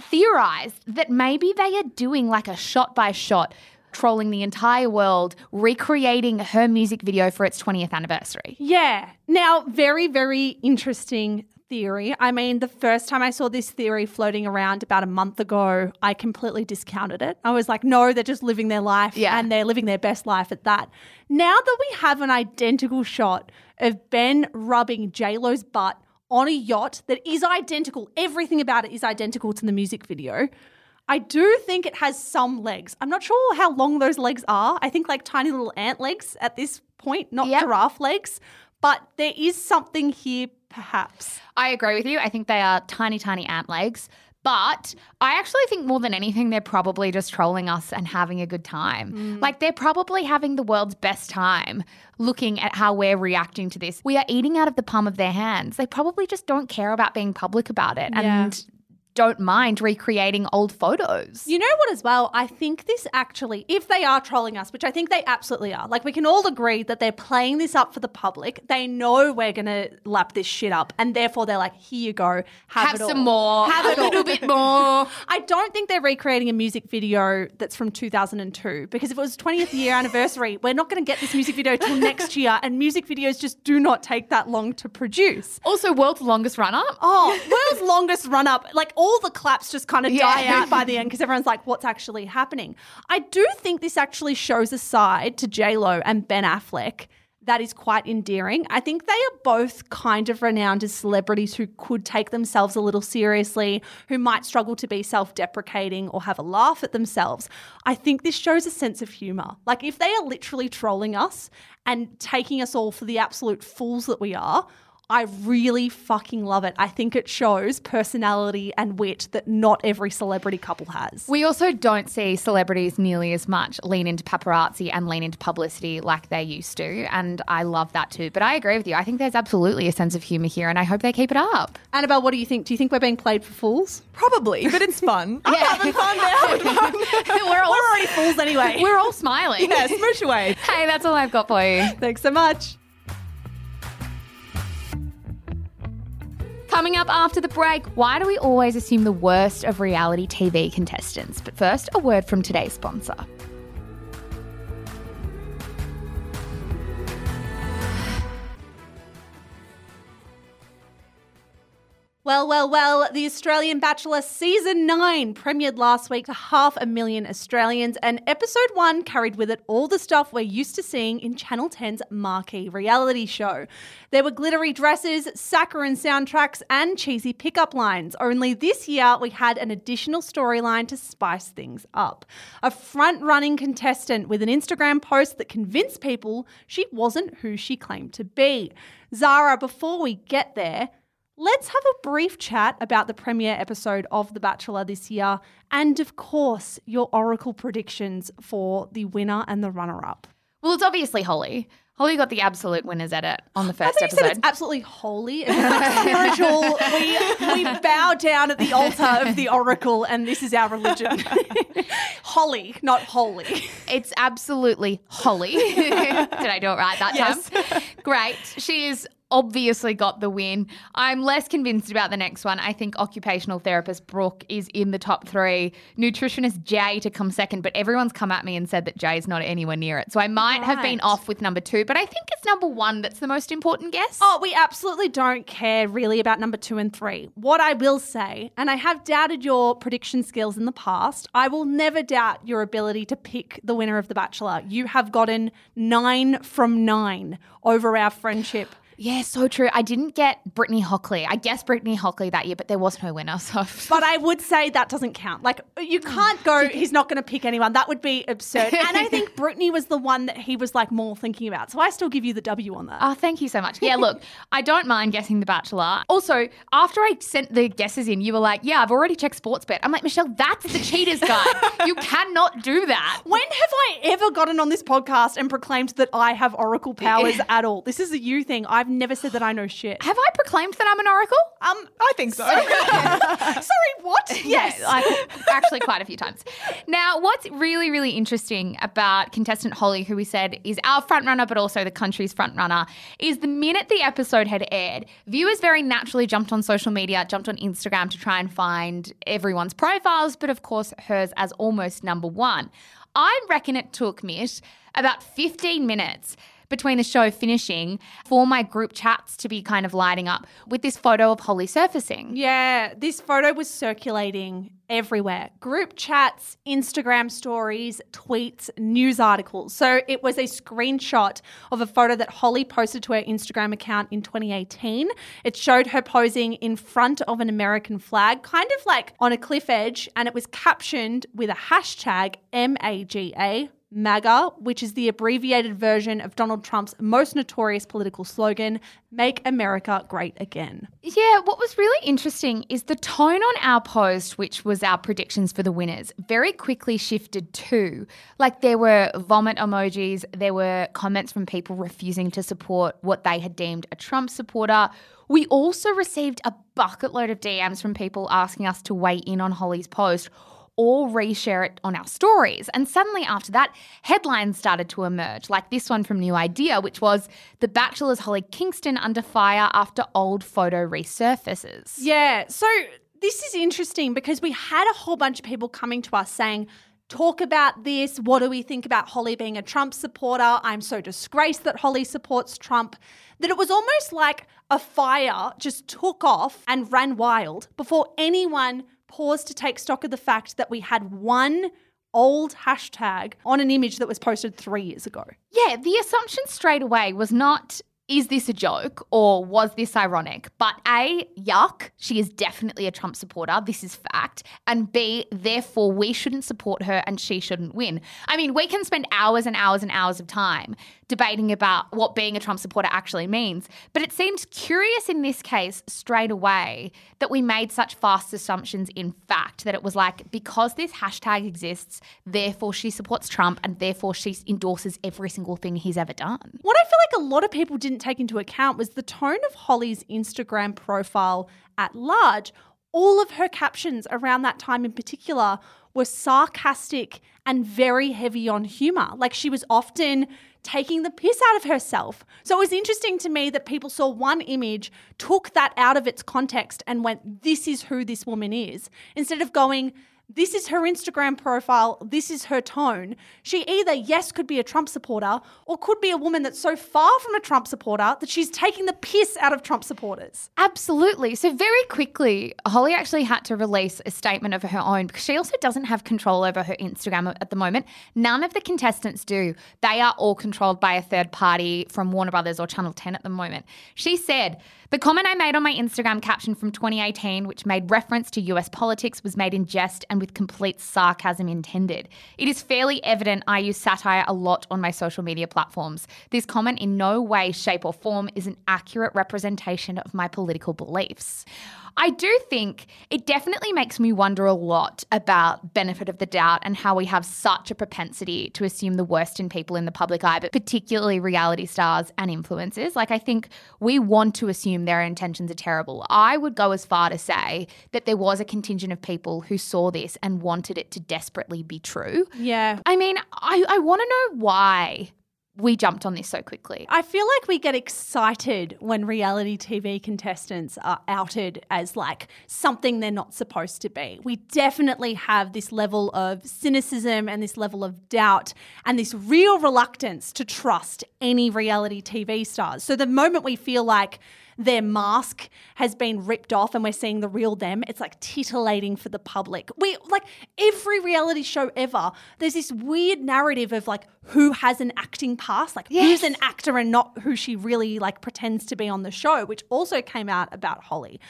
theorized that maybe they are doing like a shot by shot trolling the entire world, recreating her music video for its 20th anniversary. Yeah. Now, very, very interesting theory. I mean, the first time I saw this theory floating around about a month ago, I completely discounted it. I was like, no, they're just living their life Yeah. and they're living their best life at that. Now that we have an identical shot of Ben rubbing JLo's butt on a yacht that is identical, everything about it is identical to the music video. I do think it has some legs. I'm not sure how long those legs are. I think like tiny little ant legs at this point, not Yep. giraffe legs. But there is something here, perhaps. I agree with you. I think they are tiny, tiny ant legs. But I actually think more than anything, they're probably just trolling us and having a good time. Mm. Like they're probably having the world's best time looking at how we're reacting to this. We are eating out of the palm of their hands. They probably just don't care about being public about it Yeah. and don't mind recreating old photos. You know what, as well? I think this actually, if they are trolling us, which I think they absolutely are, like we can all agree that they're playing this up for the public. They know we're going to lap this shit up. And therefore, they're like, here you go. Have, Have some more. Have a little bit more. I don't think they're recreating a music video that's from 2002 because if it was 20th year anniversary, we're not going to get this music video till next year. And music videos just do not take that long to produce. Also, world's longest run up. Oh, world's longest run up. Like all the claps just kind of Yeah. die out by the end because everyone's like, what's actually happening? I do think this actually shows a side to J-Lo and Ben Affleck that is quite endearing. I think they are both kind of renowned as celebrities who could take themselves a little seriously, who might struggle to be self deprecating or have a laugh at themselves. I think this shows a sense of humor. Like if they are literally trolling us and taking us all for the absolute fools that we are, I really fucking love it. I think it shows personality and wit that not every celebrity couple has. We also don't see celebrities nearly as much lean into paparazzi and lean into publicity like they used to. And I love that too. But I agree with you. I think there's absolutely a sense of humour here, and I hope they keep it up. Annabelle, what do you think? Do you think we're being played for fools? Probably, but it's fun. I'm having fun. They're having fun. we're, all, We're already fools anyway. we're all smiling. yeah, smooch away. Hey, that's all I've got for you. Thanks so much. Coming up after the break, why do we always assume the worst of reality TV contestants? But first, a word from today's sponsor. Well, well, well, the Australian Bachelor Season 9 premiered last week to half a million Australians, and episode 1 carried with it all the stuff we're used to seeing in Channel 10's marquee reality show. There were glittery dresses, saccharine soundtracks, and cheesy pickup lines. Only this year, we had an additional storyline to spice things up. A front running contestant with an Instagram post that convinced people she wasn't who she claimed to be. Zara, before we get there, Let's have a brief chat about the premiere episode of The Bachelor this year, and of course, your oracle predictions for the winner and the runner up. Well, it's obviously Holly. Holly got the absolute winners edit on the I first thought you said episode. it's absolutely holy and like spiritual. We, we bow down at the altar of the oracle, and this is our religion. Holly, not holy. It's absolutely Holly. Did I do it right that Yes. time? Great. She is obviously got the win. I'm less convinced about the next one. I think occupational therapist Brooke is in the top three. Nutritionist Jay to come second, but everyone's come at me and said that Jay's not anywhere near it. So I might have been off with number two, but I think it's number one that's the most important guess. Oh, we absolutely don't care really about number two and three. What I will say, and I have doubted your prediction skills in the past, I will never doubt your ability to pick the winner of The Bachelor. You have gotten nine from nine over our friendship. Yeah, so true. I didn't get Brittany Hockley. I guessed Brittany Hockley that year, but there was no winner. So But I would say that doesn't count. Like, you oh, can't go, he's not going to pick anyone. That would be absurd. And I think Brittany was the one that he was like more thinking about. So I still give you the W on that. Oh, thank you so much. Yeah, look, I don't mind guessing The Bachelor. Also, after I sent the guesses in, you were like, yeah, I've already checked Sportsbet. I'm like, Michelle, that's the cheater's guide. you cannot do that. When have I ever gotten on this podcast and proclaimed that I have oracle powers at all? This is a you thing. I've never said that I know shit. Have I proclaimed that I'm an oracle? Um, I think so. sorry, what? Yes. Yeah, like, actually, quite a few times. Now, what's really, really interesting about contestant Holly, who we said is our front runner, but also the country's front runner, is the minute the episode had aired, viewers very naturally jumped on social media, jumped on Instagram to try and find everyone's profiles, but of course, hers as almost number one. I reckon it took Mish about 15 minutes between the show finishing for my group chats to be kind of lighting up with this photo of Holly surfacing. Yeah, this photo was circulating everywhere group chats, Instagram stories, tweets, news articles. So it was a screenshot of a photo that Holly posted to her Instagram account in 2018. It showed her posing in front of an American flag, kind of like on a cliff edge, and it was captioned with a hashtag MAGA MAGA, which is the abbreviated version of Donald Trump's most notorious political slogan, Make America Great Again. Yeah, what was really interesting is the tone on our post, which was our predictions for the winners, very quickly shifted to Like there were vomit emojis, there were comments from people refusing to support what they had deemed a Trump supporter. We also received a bucket load of DMs from people asking us to weigh in on Holly's post or reshare it on our stories. And suddenly, after that, headlines started to emerge, like this one from New Idea, which was The Bachelor's Holly Kingston under fire after old photo resurfaces. Yeah, so this is interesting because we had a whole bunch of people coming to us saying, Talk about this. What do we think about Holly being a Trump supporter? I'm so disgraced that Holly supports Trump. That it was almost like a fire just took off and ran wild before anyone pause to take stock of the fact that we had one old hashtag on an image that was posted three years ago. Yeah, the assumption straight away was not is this a joke or was this ironic? But A, yuck, she is definitely a Trump supporter. This is fact. And B, therefore, we shouldn't support her and she shouldn't win. I mean, we can spend hours and hours and hours of time debating about what being a Trump supporter actually means. But it seemed curious in this case straight away that we made such fast assumptions in fact that it was like, because this hashtag exists, therefore she supports Trump and therefore she endorses every single thing he's ever done. What I feel like a lot of people didn't take into account was the tone of Holly's Instagram profile at large. All of her captions around that time in particular were sarcastic and very heavy on humor. Like she was often taking the piss out of herself. So it was interesting to me that people saw one image, took that out of its context, and went, This is who this woman is, instead of going, this is her Instagram profile, this is her tone. She either, yes, could be a Trump supporter or could be a woman that's so far from a Trump supporter that she's taking the piss out of Trump supporters. Absolutely. So, very quickly, Holly actually had to release a statement of her own because she also doesn't have control over her Instagram at the moment. None of the contestants do. They are all controlled by a third party from Warner Brothers or Channel 10 at the moment. She said, The comment I made on my Instagram caption from 2018, which made reference to US politics, was made in jest and with complete sarcasm intended. It is fairly evident I use satire a lot on my social media platforms. This comment in no way, shape, or form is an accurate representation of my political beliefs. I do think it definitely makes me wonder a lot about benefit of the doubt and how we have such a propensity to assume the worst in people in the public eye, but particularly reality stars and influencers. Like, I think we want to assume their intentions are terrible. I would go as far to say that there was a contingent of people who saw this and wanted it to desperately be true. Yeah. I mean, I, I want to know why we jumped on this so quickly. I feel like we get excited when reality TV contestants are outed as like something they're not supposed to be. We definitely have this level of cynicism and this level of doubt and this real reluctance to trust any reality TV stars. So the moment we feel like their mask has been ripped off and we're seeing the real them. It's like titillating for the public. We like every reality show ever, there's this weird narrative of like who has an acting past, like Yes. who's an actor and not who she really like pretends to be on the show, which also came out about Holly.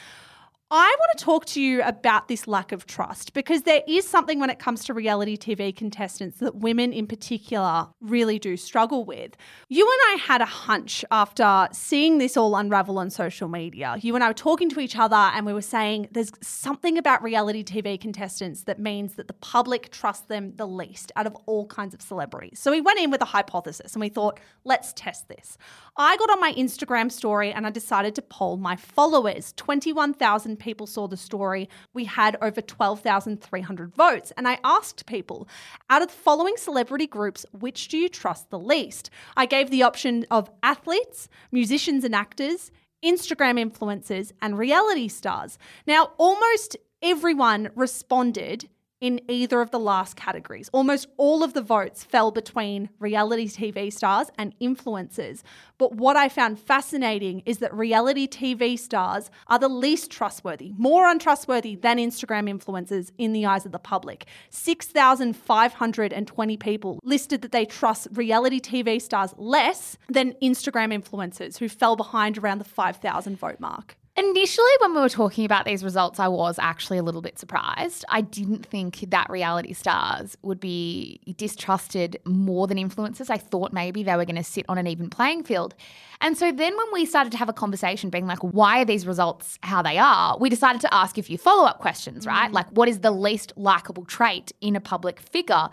I want to talk to you about this lack of trust because there is something when it comes to reality TV contestants that women in particular really do struggle with. You and I had a hunch after seeing this all unravel on social media. You and I were talking to each other and we were saying there's something about reality TV contestants that means that the public trusts them the least out of all kinds of celebrities. So we went in with a hypothesis and we thought, let's test this. I got on my Instagram story and I decided to poll my followers. 21,000 people saw the story. We had over 12,300 votes. And I asked people, out of the following celebrity groups, which do you trust the least? I gave the option of athletes, musicians and actors, Instagram influencers, and reality stars. Now, almost everyone responded in either of the last categories. Almost all of the votes fell between reality TV stars and influencers. But what I found fascinating is that reality TV stars are the least trustworthy, more untrustworthy than Instagram influencers in the eyes of the public. 6,520 people listed that they trust reality TV stars less than Instagram influencers, who fell behind around the 5,000 vote mark. Initially, when we were talking about these results, I was actually a little bit surprised. I didn't think that reality stars would be distrusted more than influencers. I thought maybe they were going to sit on an even playing field. And so then when we started to have a conversation, being like, why are these results how they are? We decided to ask a few follow up questions, mm. right? Like, what is the least likable trait in a public figure?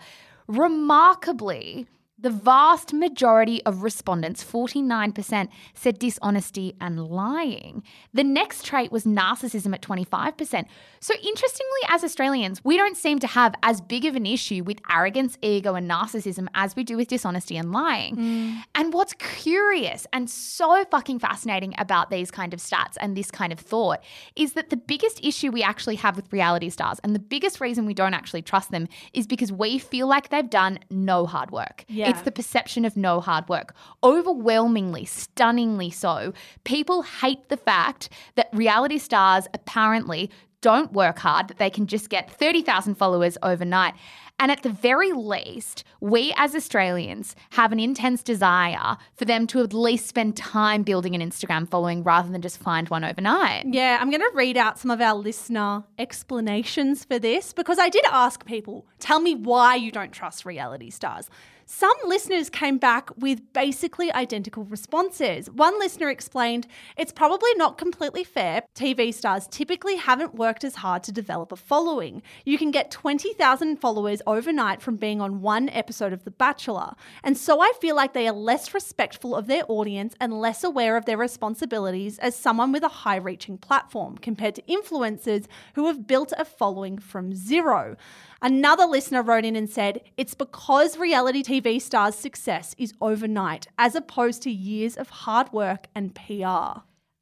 Remarkably, the vast majority of respondents, 49%, said dishonesty and lying. The next trait was narcissism at 25%. So, interestingly, as Australians, we don't seem to have as big of an issue with arrogance, ego, and narcissism as we do with dishonesty and lying. Mm. And what's curious and so fucking fascinating about these kind of stats and this kind of thought is that the biggest issue we actually have with reality stars and the biggest reason we don't actually trust them is because we feel like they've done no hard work. Yeah. It's the perception of no hard work. Overwhelmingly, stunningly so, people hate the fact that reality stars apparently don't work hard, that they can just get 30,000 followers overnight. And at the very least, we as Australians have an intense desire for them to at least spend time building an Instagram following rather than just find one overnight. Yeah, I'm going to read out some of our listener explanations for this because I did ask people, tell me why you don't trust reality stars. Some listeners came back with basically identical responses. One listener explained it's probably not completely fair. TV stars typically haven't worked as hard to develop a following. You can get 20,000 followers overnight from being on one episode of The Bachelor. And so I feel like they are less respectful of their audience and less aware of their responsibilities as someone with a high reaching platform compared to influencers who have built a following from zero. Another listener wrote in and said, It's because reality TV stars' success is overnight, as opposed to years of hard work and PR.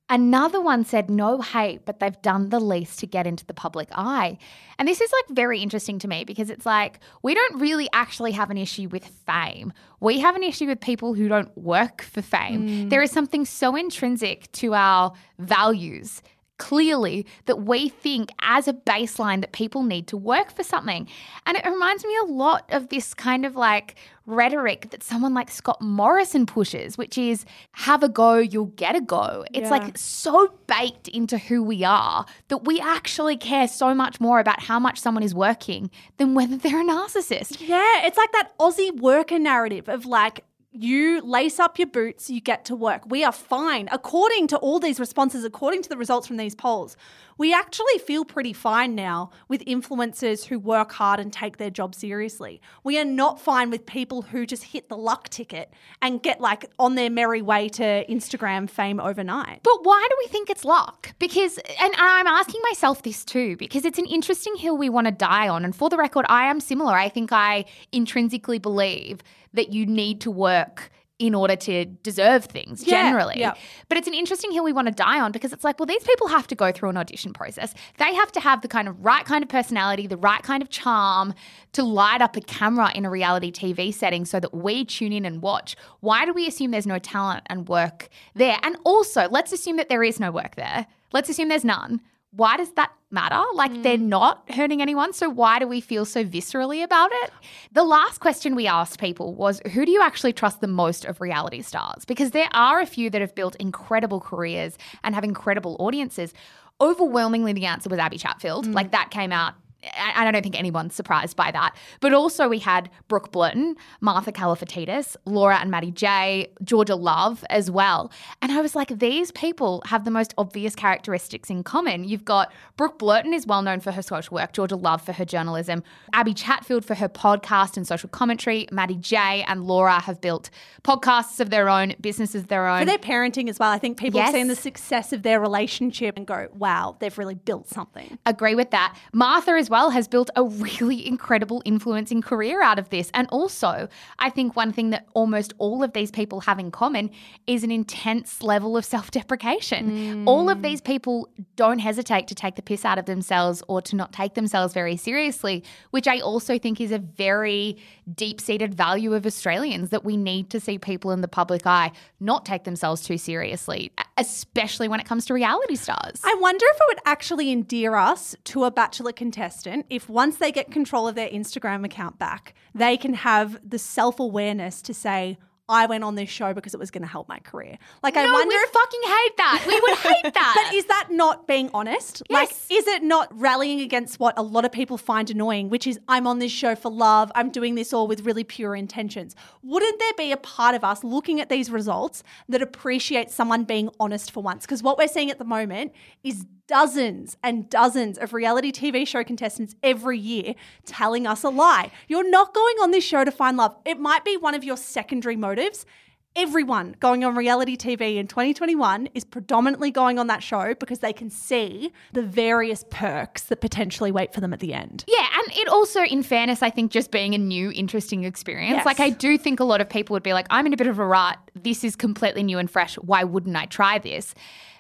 Another one said, no hate, but they've done the least to get into the public eye. And this is like very interesting to me because it's like we don't really actually have an issue with fame. We have an issue with people who don't work for fame. Mm. There is something so intrinsic to our values clearly that we think as a baseline that people need to work for something. And it reminds me a lot of this kind of like rhetoric that someone like Scott Morrison pushes, which is have a go, you'll get a go. It's Yeah. like so baked into who we are that we actually care so much more about how much someone is working than whether they're a narcissist. Yeah, it's like that Aussie worker narrative of like, you lace up your boots, you get to work. We are fine. According to all these responses, according to the results from these polls, we actually feel pretty fine now with influencers who work hard and take their job seriously. We are not fine with people who just hit the luck ticket and get like on their merry way to Instagram fame overnight. But why do we think it's luck? Because, and I'm asking myself this too, because it's an interesting hill we want to die on. And for the record, I am similar. I think I intrinsically believe that you need to work in order to deserve things Yeah, generally. yeah. But it's an interesting hill we want to die on because it's like, well, these people have to go through an audition process. They have to have the kind of right kind of personality, the right kind of charm to light up a camera in a reality TV setting so that we tune in and watch. Why do we assume there's no talent and work there? And also, let's assume that there is no work there. Let's assume there's none. Why does that matter? Like they're mm. not hurting anyone. So why do we feel so viscerally about it? The last question we asked people was who do you actually trust the most of reality stars? Because there are a few that have built incredible careers and have incredible audiences. Overwhelmingly, the answer was Abby Chatfield. Mm. Like that came out. I don't think anyone's surprised by that. But also, we had Brooke Blurton, Martha Kalifatidis, Laura and Matty J, Georgia Love as well. And I was like, these people have the most obvious characteristics in common. You've got Brooke Blurton is well known for her social work, Georgia Love for her journalism, Abby Chatfield for her podcast and social commentary, Matty J and Laura have built podcasts of their own, businesses of their own. For their parenting as well, I think people have seen the success of their relationship and go, wow, they've really built something. Agree with that. Martha as well has built a really incredible influencing career out of this. And also, I think one thing that almost all of these people have in common is an intense level of self deprecation. All of these people don't hesitate to take the piss out of themselves or to not take themselves very seriously, which I also think is a very deep seated value of Australians that we need to see people in the public eye not take themselves too seriously, especially when it comes to reality stars. I wonder if it would actually endear us to a Bachelor contestant if once they get control of their Instagram account back, they can have the self awareness to say, I went on this show because it was going to help my career. Like, I no, wonder we if. fucking hate that. We would hate that. But is that not being honest? Like, Yes. is it not rallying against what a lot of people find annoying, which is I'm on this show for love, I'm doing this all with really pure intentions? Wouldn't there be a part of us looking at these results that appreciates someone being honest for once? Because what we're seeing at the moment is dozens and dozens of reality TV show contestants every year telling us a lie. You're not going on this show to find love. It might be one of your secondary motives. Everyone going on reality TV in 2021 is predominantly going on that show because they can see the various perks that potentially wait for them at the end. Yeah, and it also, in fairness, I think just being a new, interesting experience. Yes. Like, I do think a lot of people would be like, I'm in a bit of a rut. This is completely new and fresh. Why wouldn't I try this?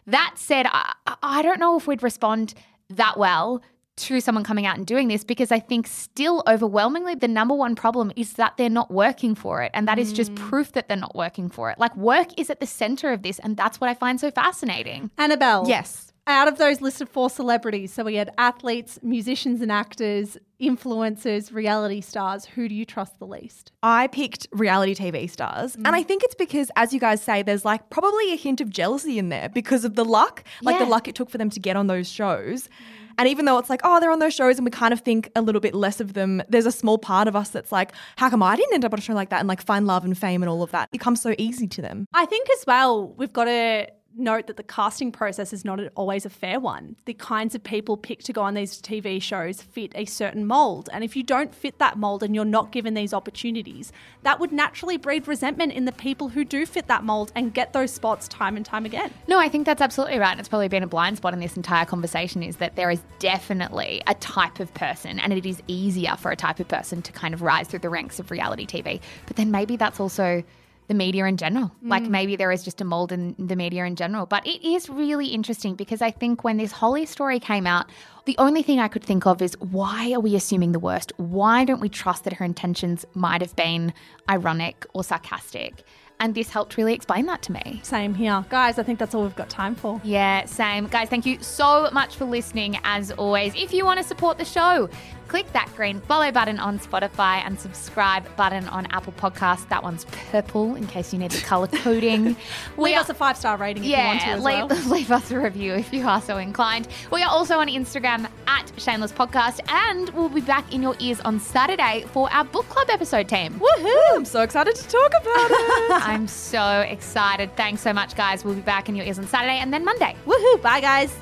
That said, I, I don't know if we'd respond that well to someone coming out and doing this because I think still overwhelmingly the number one problem is that they're not working for it. And that is just mm. proof that they're not working for it. Like, work is at the center of this. And that's what I find so fascinating. Annabelle. Yes. Out of those listed four celebrities, so we had athletes, musicians and actors, influencers, reality stars. Who do you trust the least? I picked reality TV stars. And Mm. I think it's because, as you guys say, there's like probably a hint of jealousy in there because of the luck, like Yeah. the luck it took for them to get on those shows. And even though it's like, oh, they're on those shows and we kind of think a little bit less of them, there's a small part of us that's like, how come I didn't end up on a show like that and like find love and fame and all of that? It comes so easy to them. I think as well, we've got to note that the casting process is not always a fair one. The kinds of people picked to go on these TV shows fit a certain mold. And if you don't fit that mold and you're not given these opportunities, that would naturally breed resentment in the people who do fit that mold and get those spots time and time again. No, I think that's absolutely right. And it's probably been a blind spot in this entire conversation is that there is definitely a type of person, and it is easier for a type of person to kind of rise through the ranks of reality TV. But then maybe that's also the media in general. Like mm. maybe there is just a mold in the media in general. But it is really interesting because I think when this Holly story came out, the only thing I could think of is why are we assuming the worst? Why don't we trust that her intentions might have been ironic or sarcastic? And this helped really explain that to me. Same here. Guys, I think that's all we've got time for. Yeah, same. Guys, thank you so much for listening as always. If you want to support the show, click that green follow button on Spotify and subscribe button on Apple Podcasts. That one's purple in case you need the color coding. Leave us a five star rating if you want to yeah, leave, well. leave us a review if you are so inclined. We are also on Instagram at Shameless Podcast, and we'll be back in your ears on Saturday for our book club episode team. Woohoo! I'm so excited to talk about it. I'm so excited. Thanks so much, guys. We'll be back in your ears on Saturday and then Monday. Woohoo! Bye, guys.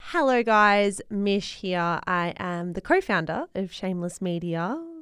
Hello, guys. Mish here. I am the co founder of Shameless Media.